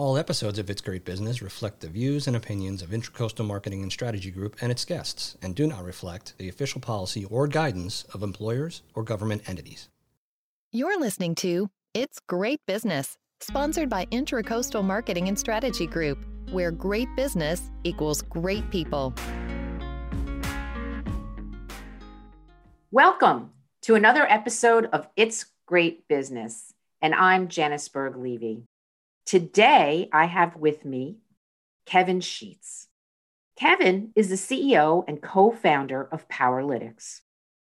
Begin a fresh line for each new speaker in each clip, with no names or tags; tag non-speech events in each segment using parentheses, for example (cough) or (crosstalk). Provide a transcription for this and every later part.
All episodes of It's Great Business reflect the views and opinions of Intracoastal Marketing and Strategy Group and its guests and do not reflect the official policy or guidance of employers or government entities.
You're listening to It's Great Business, sponsored by Intracoastal Marketing and Strategy Group, where great business equals great people.
Welcome to another episode of It's Great Business, and I'm Janice Berg Levy. Today, I have with me Kevin Sheets. Kevin is the CEO and co founder of Powerlytics.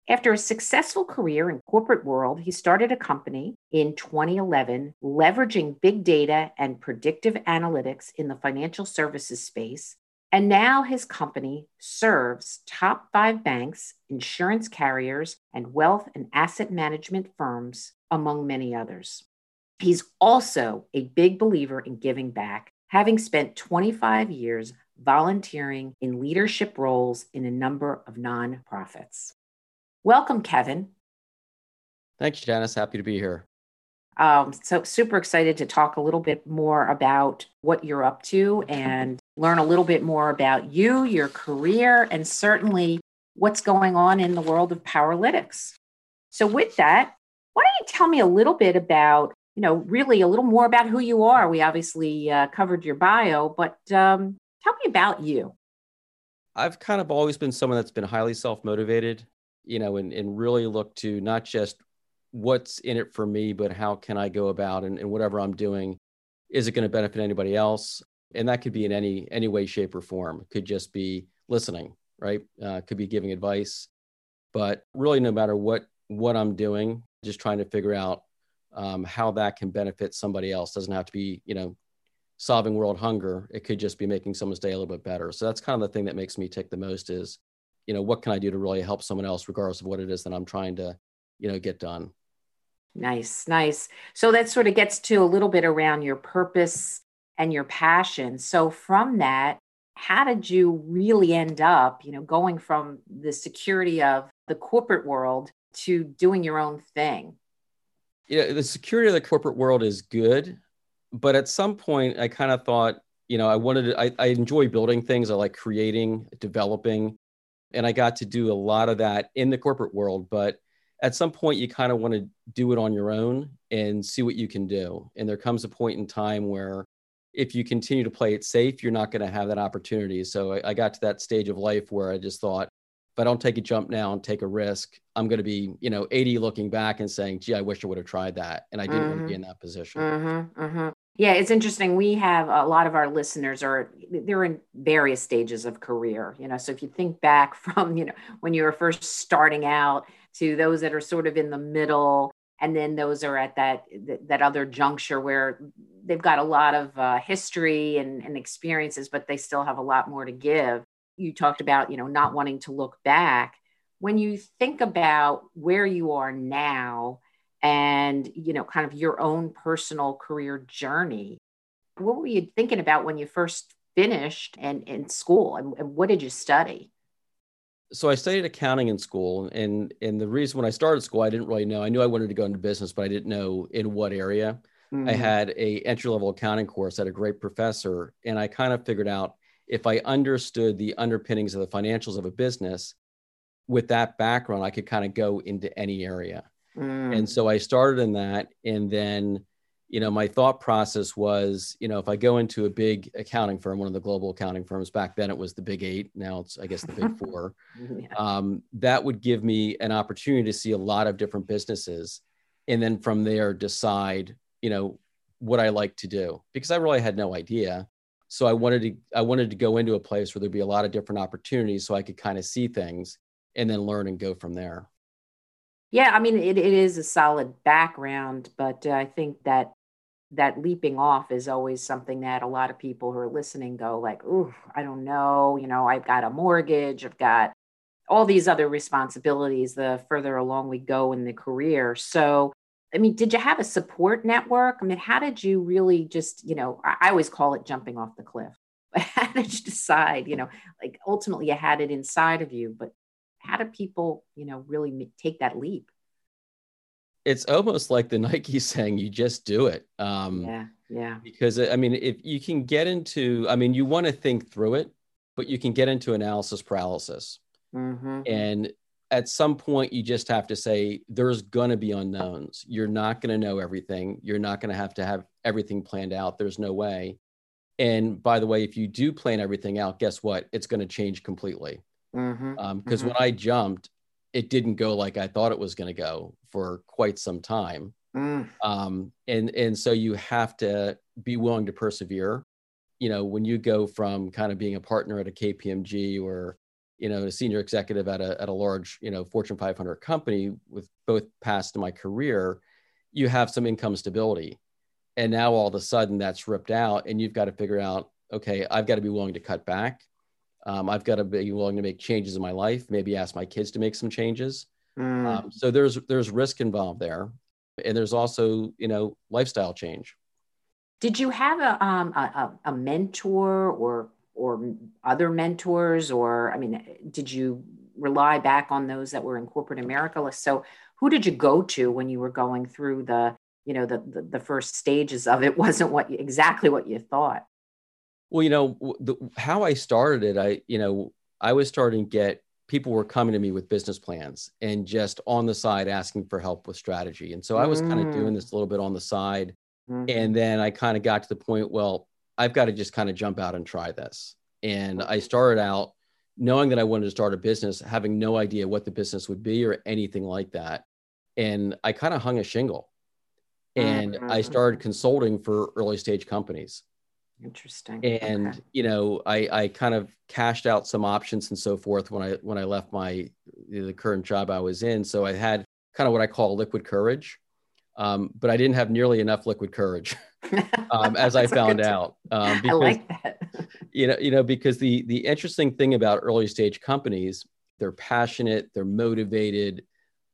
After a successful career in corporate world, he started a company in 2011 leveraging big data and predictive analytics in the financial services space. And now his company serves top five banks, insurance carriers, and wealth and asset management firms, among many others. He's also a big believer in giving back, having spent 25 years volunteering in leadership roles in a number of nonprofits. Welcome, Kevin.
Thanks, Janice. Happy to be here.
Um, so, super excited to talk a little bit more about what you're up to and learn a little bit more about you, your career, and certainly what's going on in the world of Powerlytics. So, with that, why don't you tell me a little bit about you know, really a little more about who you are. We obviously uh, covered your bio, but um, tell me about you.
I've kind of always been someone that's been highly self motivated, you know, and, and really look to not just what's in it for me, but how can I go about and, and whatever I'm doing, is it going to benefit anybody else? And that could be in any any way, shape, or form. It could just be listening, right? Uh, could be giving advice, but really, no matter what what I'm doing, just trying to figure out um, how that can benefit somebody else. Doesn't have to be, you know, solving world hunger. It could just be making someone's day a little bit better. So that's kind of the thing that makes me tick the most is, you know, what can I do to really help someone else, regardless of what it is that I'm trying to, you know, get done.
Nice, nice. So that sort of gets to a little bit around your purpose and your passion. So from that, how did you really end up, you know, going from the security of the corporate world to doing your own thing?
You know, the security of the corporate world is good, but at some point I kind of thought, you know, I wanted to, I, I enjoy building things. I like creating, developing, and I got to do a lot of that in the corporate world. But at some point you kind of want to do it on your own and see what you can do. And there comes a point in time where if you continue to play it safe, you're not going to have that opportunity. So I, I got to that stage of life where I just thought, I don't take a jump now and take a risk, I'm going to be, you know, 80 looking back and saying, gee, I wish I would have tried that. And I didn't mm-hmm. want to be in that position.
Mm-hmm, mm-hmm. Yeah, it's interesting. We have a lot of our listeners are they're in various stages of career, you know. So if you think back (laughs) from, you know, when you were first starting out to those that are sort of in the middle, and then those are at that that other juncture where they've got a lot of uh, history and, and experiences, but they still have a lot more to give you talked about, you know, not wanting to look back. When you think about where you are now and, you know, kind of your own personal career journey, what were you thinking about when you first finished and in school and, and what did you study?
so I studied accounting in school, and and the reason when I started school, I didn't really know. I knew I wanted to go into business, but I didn't know in what area. Mm-hmm. I had a entry level accounting course at a great professor, and I kind of figured out if I understood the underpinnings of the financials of a business with that background, I could kind of go into any area. Mm. And so I started in that. And then, you know, my thought process was, you know, if I go into a big accounting firm, one of the global accounting firms, back then it was the big eight, now it's, I guess, the big (laughs) four, yeah. um, that would give me an opportunity to see a lot of different businesses. And then from there, decide, you know, what I like to do because I really had no idea so i wanted to i wanted to go into a place where there'd be a lot of different opportunities so i could kind of see things and then learn and go from there.
Yeah i mean it, it is a solid background but uh, i think that that leaping off is always something that a lot of people who are listening go like ooh i don't know you know i've got a mortgage i've got all these other responsibilities the further along we go in the career. So I mean, did you have a support network? I mean, how did you really just, you know, I always call it jumping off the cliff. But (laughs) how did you decide, you know, like ultimately you had it inside of you, but how do people, you know, really take that leap?
It's almost like the (laughs) Nike saying, you just do it. Um, yeah.
Yeah.
Because I mean, if you can get into, I mean, you want to think through it, but you can get into analysis paralysis. Mm-hmm. And at some point, you just have to say, there's going to be unknowns. You're not going to know everything. You're not going to have to have everything planned out. There's no way. And by the way, if you do plan everything out, guess what? It's going to change completely. Because mm-hmm. um, mm-hmm. when I jumped, it didn't go like I thought it was going to go for quite some time. Mm. Um, and and so you have to be willing to persevere. You know, when you go from kind of being a partner at a KPMG or you know a senior executive at a at a large you know Fortune 500 company with both past in my career, you have some income stability. And now all of a sudden that's ripped out and you've got to figure out okay i've got to be willing to cut back. Um, i've got to be willing to make changes in my life maybe ask my kids to make some changes. Mm. um, so there's there's risk involved there. And there's also you know lifestyle change.
Did you have a, um, a, a mentor or or other mentors or i mean did you rely back on those that were in corporate america? So who did you go to when you were going through the you know the, the, the first stages of it? (laughs) Wasn't what you, exactly what you thought.
Well you know the, how i started it i you know i was starting to get people were coming to me with business plans and just on the side asking for help with strategy. And so i was mm. kind of doing this a little bit on the side. Mm. and then i kind of got to the point well i've got to just kind of jump out and try this and i started out knowing that i wanted to start a business having no idea what the business would be or anything like that and i kind of hung a shingle and mm-hmm. I started consulting for early stage companies.
Interesting.
And okay. you know, I I kind of cashed out some options and so forth when I when I left my the current job I was in. So I had kind of what I call liquid courage, um, but I didn't have nearly enough liquid courage, (laughs) um, as I found out.
Um, because, I like that.
you know, you know, because the the interesting thing about early stage companies, they're passionate, they're motivated,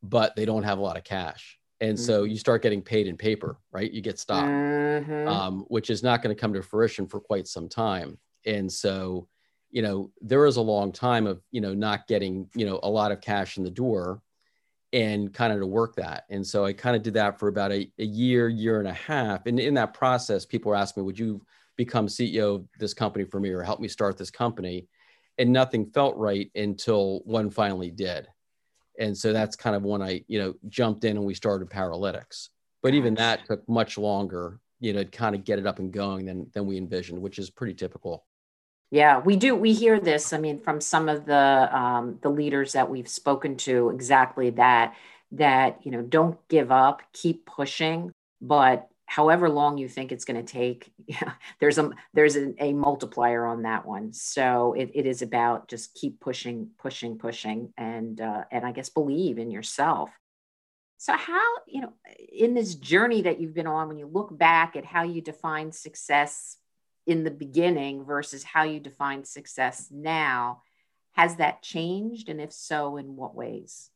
but they don't have a lot of cash and so mm-hmm. you start getting paid in paper right you get stock mm-hmm. um, which is not going to come to fruition for quite some time and so you know there is a long time of you know not getting you know a lot of cash in the door and kind of to work that. And so i kind of did that for about a, a year year and a half. And in that process people were asking me would you become ceo of this company for me or help me start this company? And nothing felt right until one finally did. And so that's kind of when i you know jumped in and we started Powerlytics. But even that took much longer you know to kind of get it up and going than than we envisioned which is pretty typical
yeah we do we hear this i mean from some of the um, the leaders that we've spoken to exactly that that you know don't give up keep pushing but however long you think it's going to take (laughs) yeah, there's a there's a, a, multiplier on that one. So it, it is about just keep pushing pushing pushing and uh, and i guess believe in yourself. So how you know in this journey that you've been on when you look back at how you define success in the beginning versus how you define success now has that changed and if so in what ways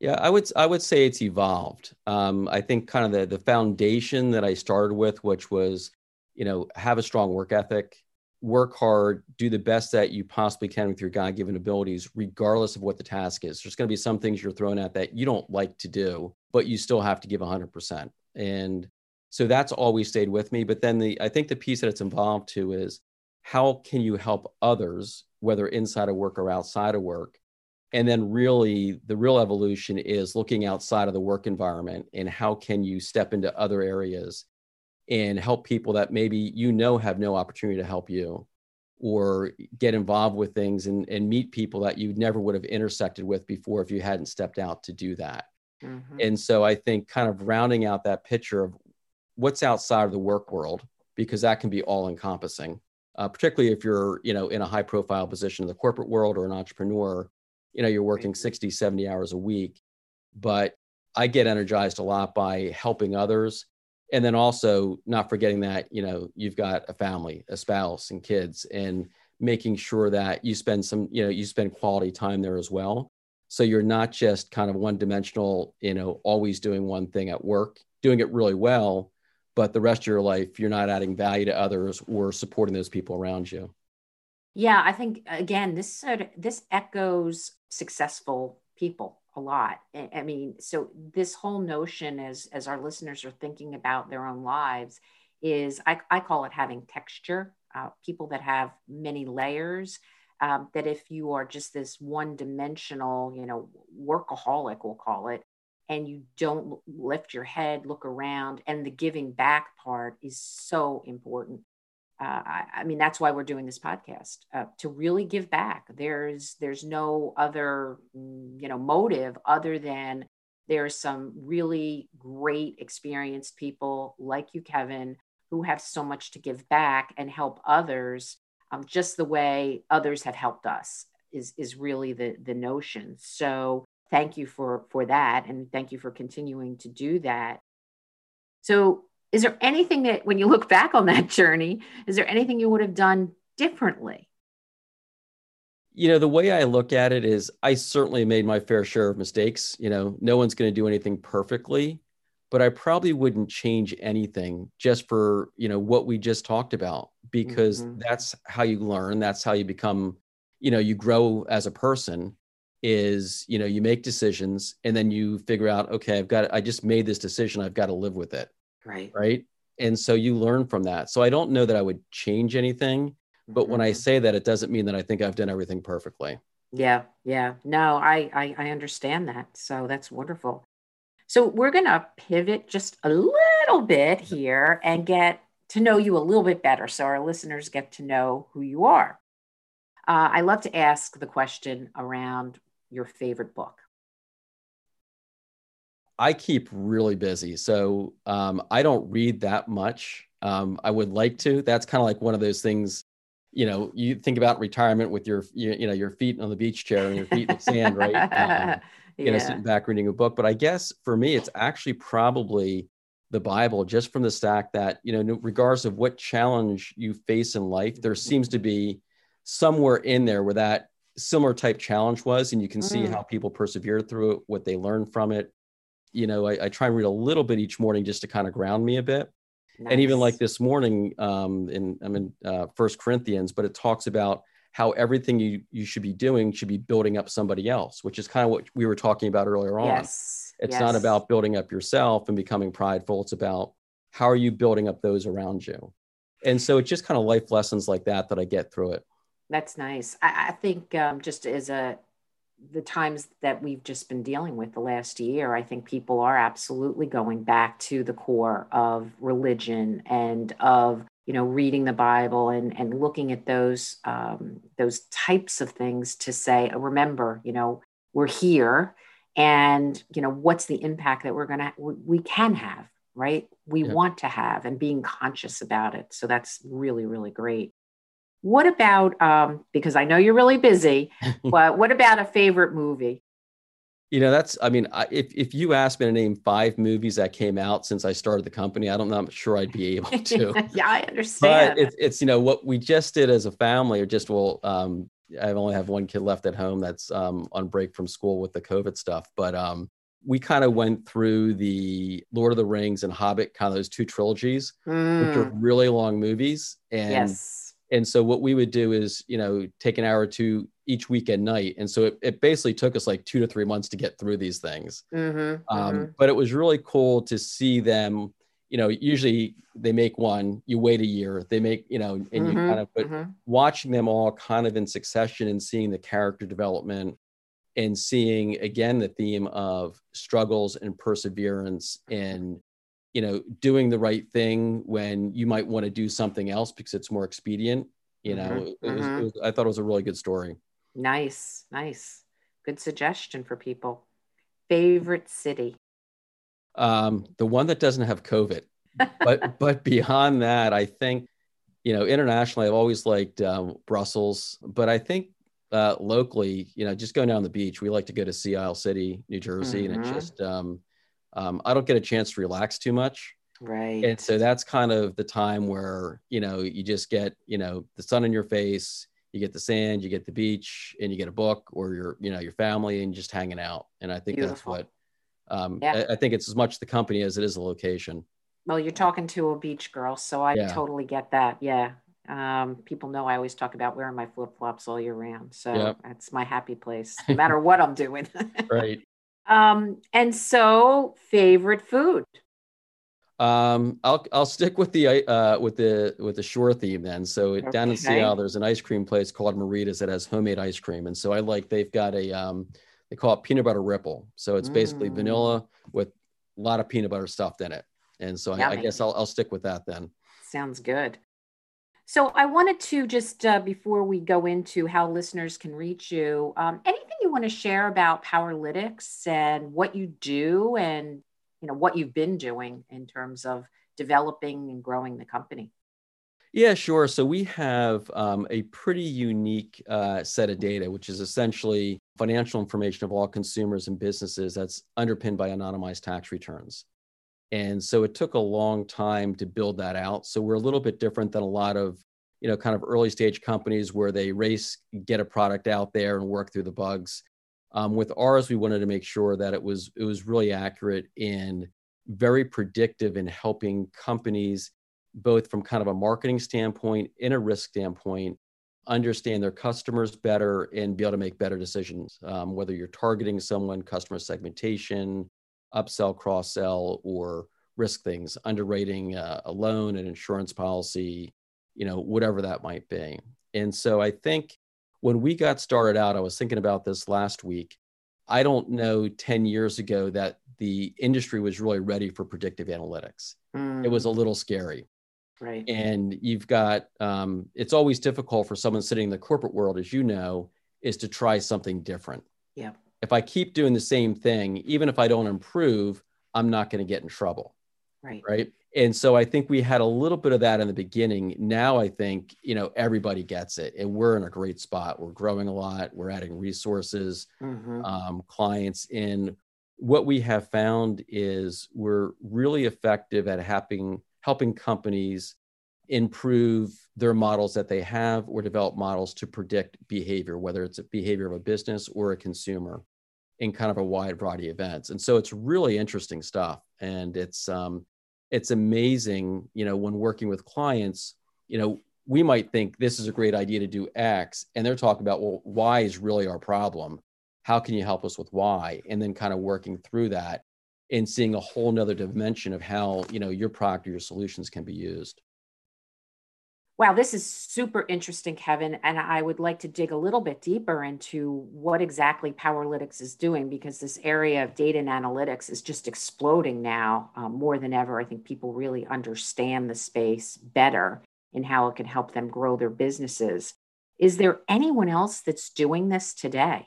yeah, I would I would say it's evolved. Um, I think kind of the the foundation that I started with, which was, you know, have a strong work ethic, work hard, do the best that you possibly can with your God given abilities, regardless of what the task is. There's going to be some things you're thrown at that you don't like to do, but you still have to give 100%. And so that's always stayed with me. But then the I think the piece that it's involved to is how can you help others, whether inside of work or outside of work, and then really the real evolution is looking outside of the work environment and how can you step into other areas and help people that maybe you know have no opportunity to help you or get involved with things and, and meet people that you never would have intersected with before if you hadn't stepped out to do that mm-hmm. and so i think kind of rounding out that picture of what's outside of the work world because that can be all encompassing uh, particularly if you're you know in a high profile position in the corporate world or an entrepreneur you know you're working 60 70 hours a week. But i get energized a lot by helping others and then also not forgetting that you know you've got a family a spouse and kids and making sure that you spend some you know you spend quality time there as well. So you're not just kind of one dimensional you know always doing one thing at work doing it really well but the rest of your life you're not adding value to others or supporting those people around you
yeah, I think again, this sort of this echoes successful people a lot. I mean, so this whole notion as as our listeners are thinking about their own lives is I, I call it having texture. Uh, people that have many layers, um, that if you are just this one dimensional, you know, workaholic, we'll call it, and you don't lift your head, look around, and the giving back part is so important. Uh, I, I, mean, that's why we're doing this podcast uh, to really give back. There's there's no other mm, you know motive other than there's some really great experienced people like you, Kevin, who have so much to give back and help others, um, just the way others have helped us. Is is really the the notion. So thank you for for that and thank you for continuing to do that. So is there anything that when you look back on that (laughs) journey is there anything you would have done differently?
You know the way i look at it is i certainly made my fair share of mistakes you know no one's going to do anything perfectly but i probably wouldn't change anything just for you know what we just talked about because mm-hmm. that's how you learn that's how you become you know you grow as a person is you know you make decisions and then you figure out okay i've got i just made this decision i've got to live with it.
Right.
Right? And so you learn from that. So i don't know that i would change anything but mm-hmm. when i mm-hmm. say that it doesn't mean that i think i've done everything perfectly.
Yeah yeah. No I, I i understand that. So that's wonderful. So we're going to pivot just a little bit here and get to know you a little bit better so our listeners get to know who you are. Uh, I love to ask the question around your favorite book?
I keep really busy. So um, I don't read that much. Um, I would like to. That's kind of like one of those things, you know, you think about retirement with your, you, you know, your feet on the beach chair and your feet in the sand, right? Um, (laughs) you yeah. know, sitting back reading a book. But I guess for me, it's actually probably the Bible, just from the stack that, you know, regardless of what challenge you face in life, there seems to be somewhere in there where that similar type challenge was and you can see mm. how people persevered through it what they learned from it you know I, I, try and read a little bit each morning just to kind of ground me a bit nice. and even like this morning um in i'm in uh, first corinthians but it talks about how everything you you should be doing should be building up somebody else which is kind of what we were talking about earlier on
yes.
it's
yes.
not about building up yourself and becoming prideful it's about how are you building up those around you and so it's just kind of life lessons like that that i get through it
that's nice. I, I think um, just as a the times that we've just been dealing with the last year, I think people are absolutely going back to the core of religion and of you know reading the Bible and and looking at those um, those types of things to say, oh, remember, you know, we're here, and you know what's the impact that we're gonna we can have, right? We yeah. want to have, and being conscious about it. So that's really really great. What about, um, because I know you're really busy, (laughs) but what about a favorite movie?
You know, that's, I mean, I, if, if you asked me to name five movies that came out since I started the company, I don't know, I'm sure I'd be able (laughs) to.
yeah, I understand.
But it's, it's, you know, what we just did as a family, or just, well, um, I only have one kid left at home that's um, on break from school with the COVID stuff. But um, we kind of went through the Lord of the Rings and Hobbit, kind of those two trilogies, mm. which are mm. really long movies. And
yes
and so what we would do is you know take an hour or two each week at night and so it, it basically took us like two to three months to get through these things mm-hmm, um, mm-hmm. but it was really cool to see them you know usually they make one you wait a year they make you know and mm-hmm, you kind of but mm-hmm. watching them all kind of in succession and seeing the character development and seeing again the theme of struggles and perseverance and you know doing the right thing when you might want to do something else because it's more expedient you know mm-hmm. it was, mm-hmm. it was, i thought it was a really good story
nice nice good suggestion for people favorite city
um the one that doesn't have covid (laughs) but but beyond that i think you know internationally i've always liked um, brussels but i think uh, locally you know just going down the beach we like to go to sea isle city new jersey mm-hmm. and it just um um, I don't get a chance to relax too much.
Right.
And so that's kind of the time where, you know, you just get, you know, the sun in your face, you get the sand, you get the beach, and you get a book or your, you know, your family and just hanging out. And I think Beautiful. that's what, um, yeah. I, I, think it's as much the company as it is the location.
Well, you're talking to a beach girl, so I yeah. totally get that. Yeah. Um, people know I always talk about wearing my flip flops all year round. So yep. that's my happy place, no matter what I'm doing. (laughs)
right.
Um, and so, favorite food?
Um, I'll I'll stick with the uh, with the with the shore theme then. So okay. down in Sea Isle, there's an ice cream place called Marita's that has homemade ice cream, and so I like they've got a um, they call it peanut butter ripple. So it's basically mm. vanilla with a lot of peanut butter stuffed in it, and so I, I, guess I'll I'll stick with that then.
Sounds good. So I wanted to just uh, before we go into how listeners can reach you, um, you want to share about Powerlytics and what you do and you know what you've been doing in terms of developing and growing the company.
Yeah, sure. So we have um, a pretty unique uh, set of data, which is essentially financial information of all consumers and businesses that's underpinned by anonymized tax returns. And so it took a long time to build that out. So we're a little bit different than a lot of, you know, kind of early stage companies where they race, get a product out there and work through the bugs. Um, with ours, we wanted to make sure that it was it was really accurate and very predictive in helping companies, both from kind of a marketing standpoint and a risk standpoint, understand their customers better and be able to make better decisions. Um, whether you're targeting someone, customer segmentation, upsell, cross sell, or risk things, underwriting uh, a loan, an insurance policy, you know, whatever that might be. And so I think when we got started out, I was thinking about this last week. I don't know 10 years ago that the industry was really ready for predictive analytics. Mm. It was a mm. little scary.
Right.
And you've got, um, it's always difficult for someone sitting in the corporate world, as you know, is to try something different.
Yeah
if I keep doing the same thing, even if I don't improve, I'm not going to get in trouble.
Right.
Right. And so I think we had a little bit of that in the beginning. Now I think, you know, everybody gets it and we're in a great spot. We're growing a lot. We're adding resources, mm-hmm. um, clients in. What we have found is we're really effective at helping helping companies improve their models that they have or develop models to predict behavior, whether it's a behavior of a business or a consumer in kind of a wide variety of events. And so it's really interesting stuff. And it's um, it's amazing, you know, when working with clients, you know, we might think this is a great idea to do X, and they're talking about, well, Y is really our problem. How can you help us with Y? And then kind of working through that and seeing a whole nother dimension of how, you know, your product or your solutions can be used.
Wow, this is super interesting, Kevin. And I would like to dig a little bit deeper into what exactly Powerlytics is doing because this area of data and analytics is just exploding now um, more than ever. I think people really understand the space better and how it can help them grow their businesses. Is there anyone else that's doing this today?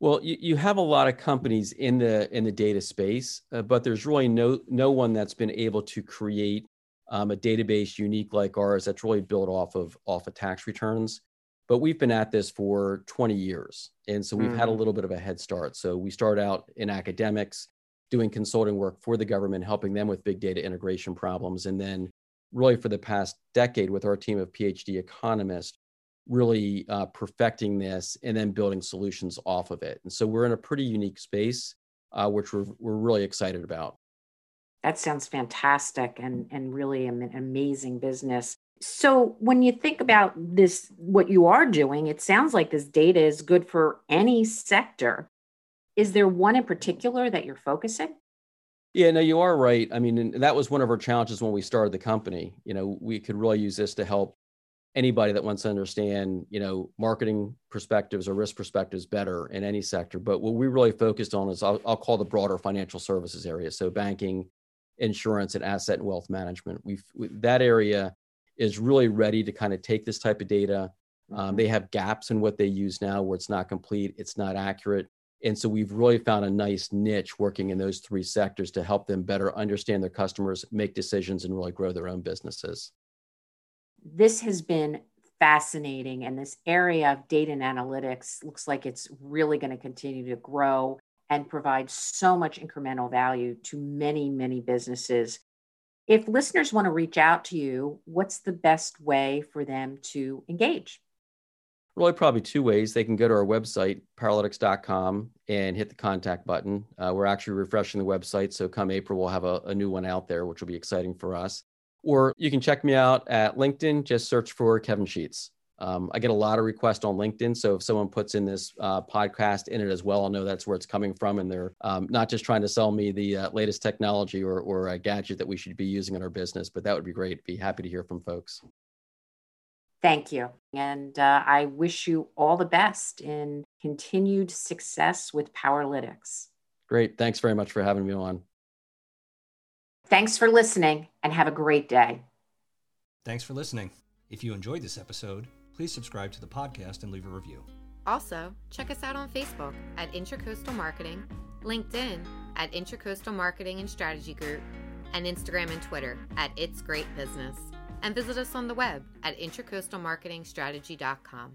Well, you, you have a lot of companies in the in the data space, uh, but there's really no no one that's been able to create um, a database unique like ours that's really built off of off of tax returns. But we've been at this for 20 years, and so we've mm. had a mm. little bit of a head start. So we start out in academics, doing consulting work for the government, helping them with big data integration problems, and then really for the past decade with our team of PhD economists, really uh, perfecting this and then building solutions off of it. And so we're in a pretty unique space, uh, which we're, we're really excited about.
That sounds fantastic and, and really an amazing business. So, when you think about this, what you are doing, it sounds like this data is good for any sector. Is there one in particular that you're focusing?
Yeah, no, you are right. I mean, that was one of our challenges when we started the company. You know, we could really use this to help anybody that wants to understand, you know, marketing perspectives or risk perspectives better in any sector. But what we really focused on is I'll, I'll call the broader financial services area. So banking, insurance and asset and wealth management. We've that area is really ready to kind of take this type of data. Um, mm-hmm. they have gaps in what they use now where it's not complete, it's not accurate. And so we've really found a nice niche working in those three sectors to help them better understand their customers, make decisions, and really grow their own businesses.
This has been fascinating. And this area of data and analytics looks like it's really going to continue to grow and provide so much incremental value to many, many businesses. If listeners want to reach out to you, what's the best way for them to engage?
Really, probably two ways. They can go to our website, powerlytics.com, and hit the contact button. Uh, we're actually refreshing the website. So, come April, we'll have a, a new one out there, which will be exciting for us. Or you can check me out at LinkedIn. Just search for Kevin Sheets. Um, I get a lot of requests on LinkedIn. So if someone puts in this uh, podcast in it as well, I'll know that's where it's coming from. And they're um, not just trying to sell me the uh, latest technology or, or a gadget that we should be using in our business, but that would be great. Be happy to hear from folks.
Thank you. And uh, I wish you all the best in continued success with Powerlytics.
Great. Thanks very much for having me on.
Thanks for listening and have a great day.
Thanks for listening. If you enjoyed this episode, please subscribe to the podcast and leave a review.
Also, check us out on Facebook at Intracoastal Marketing, LinkedIn at Intracoastal Marketing and Strategy Group, and Instagram and Twitter at It's Great Business. And visit us on the web at intracoastalmarketingstrategy.com.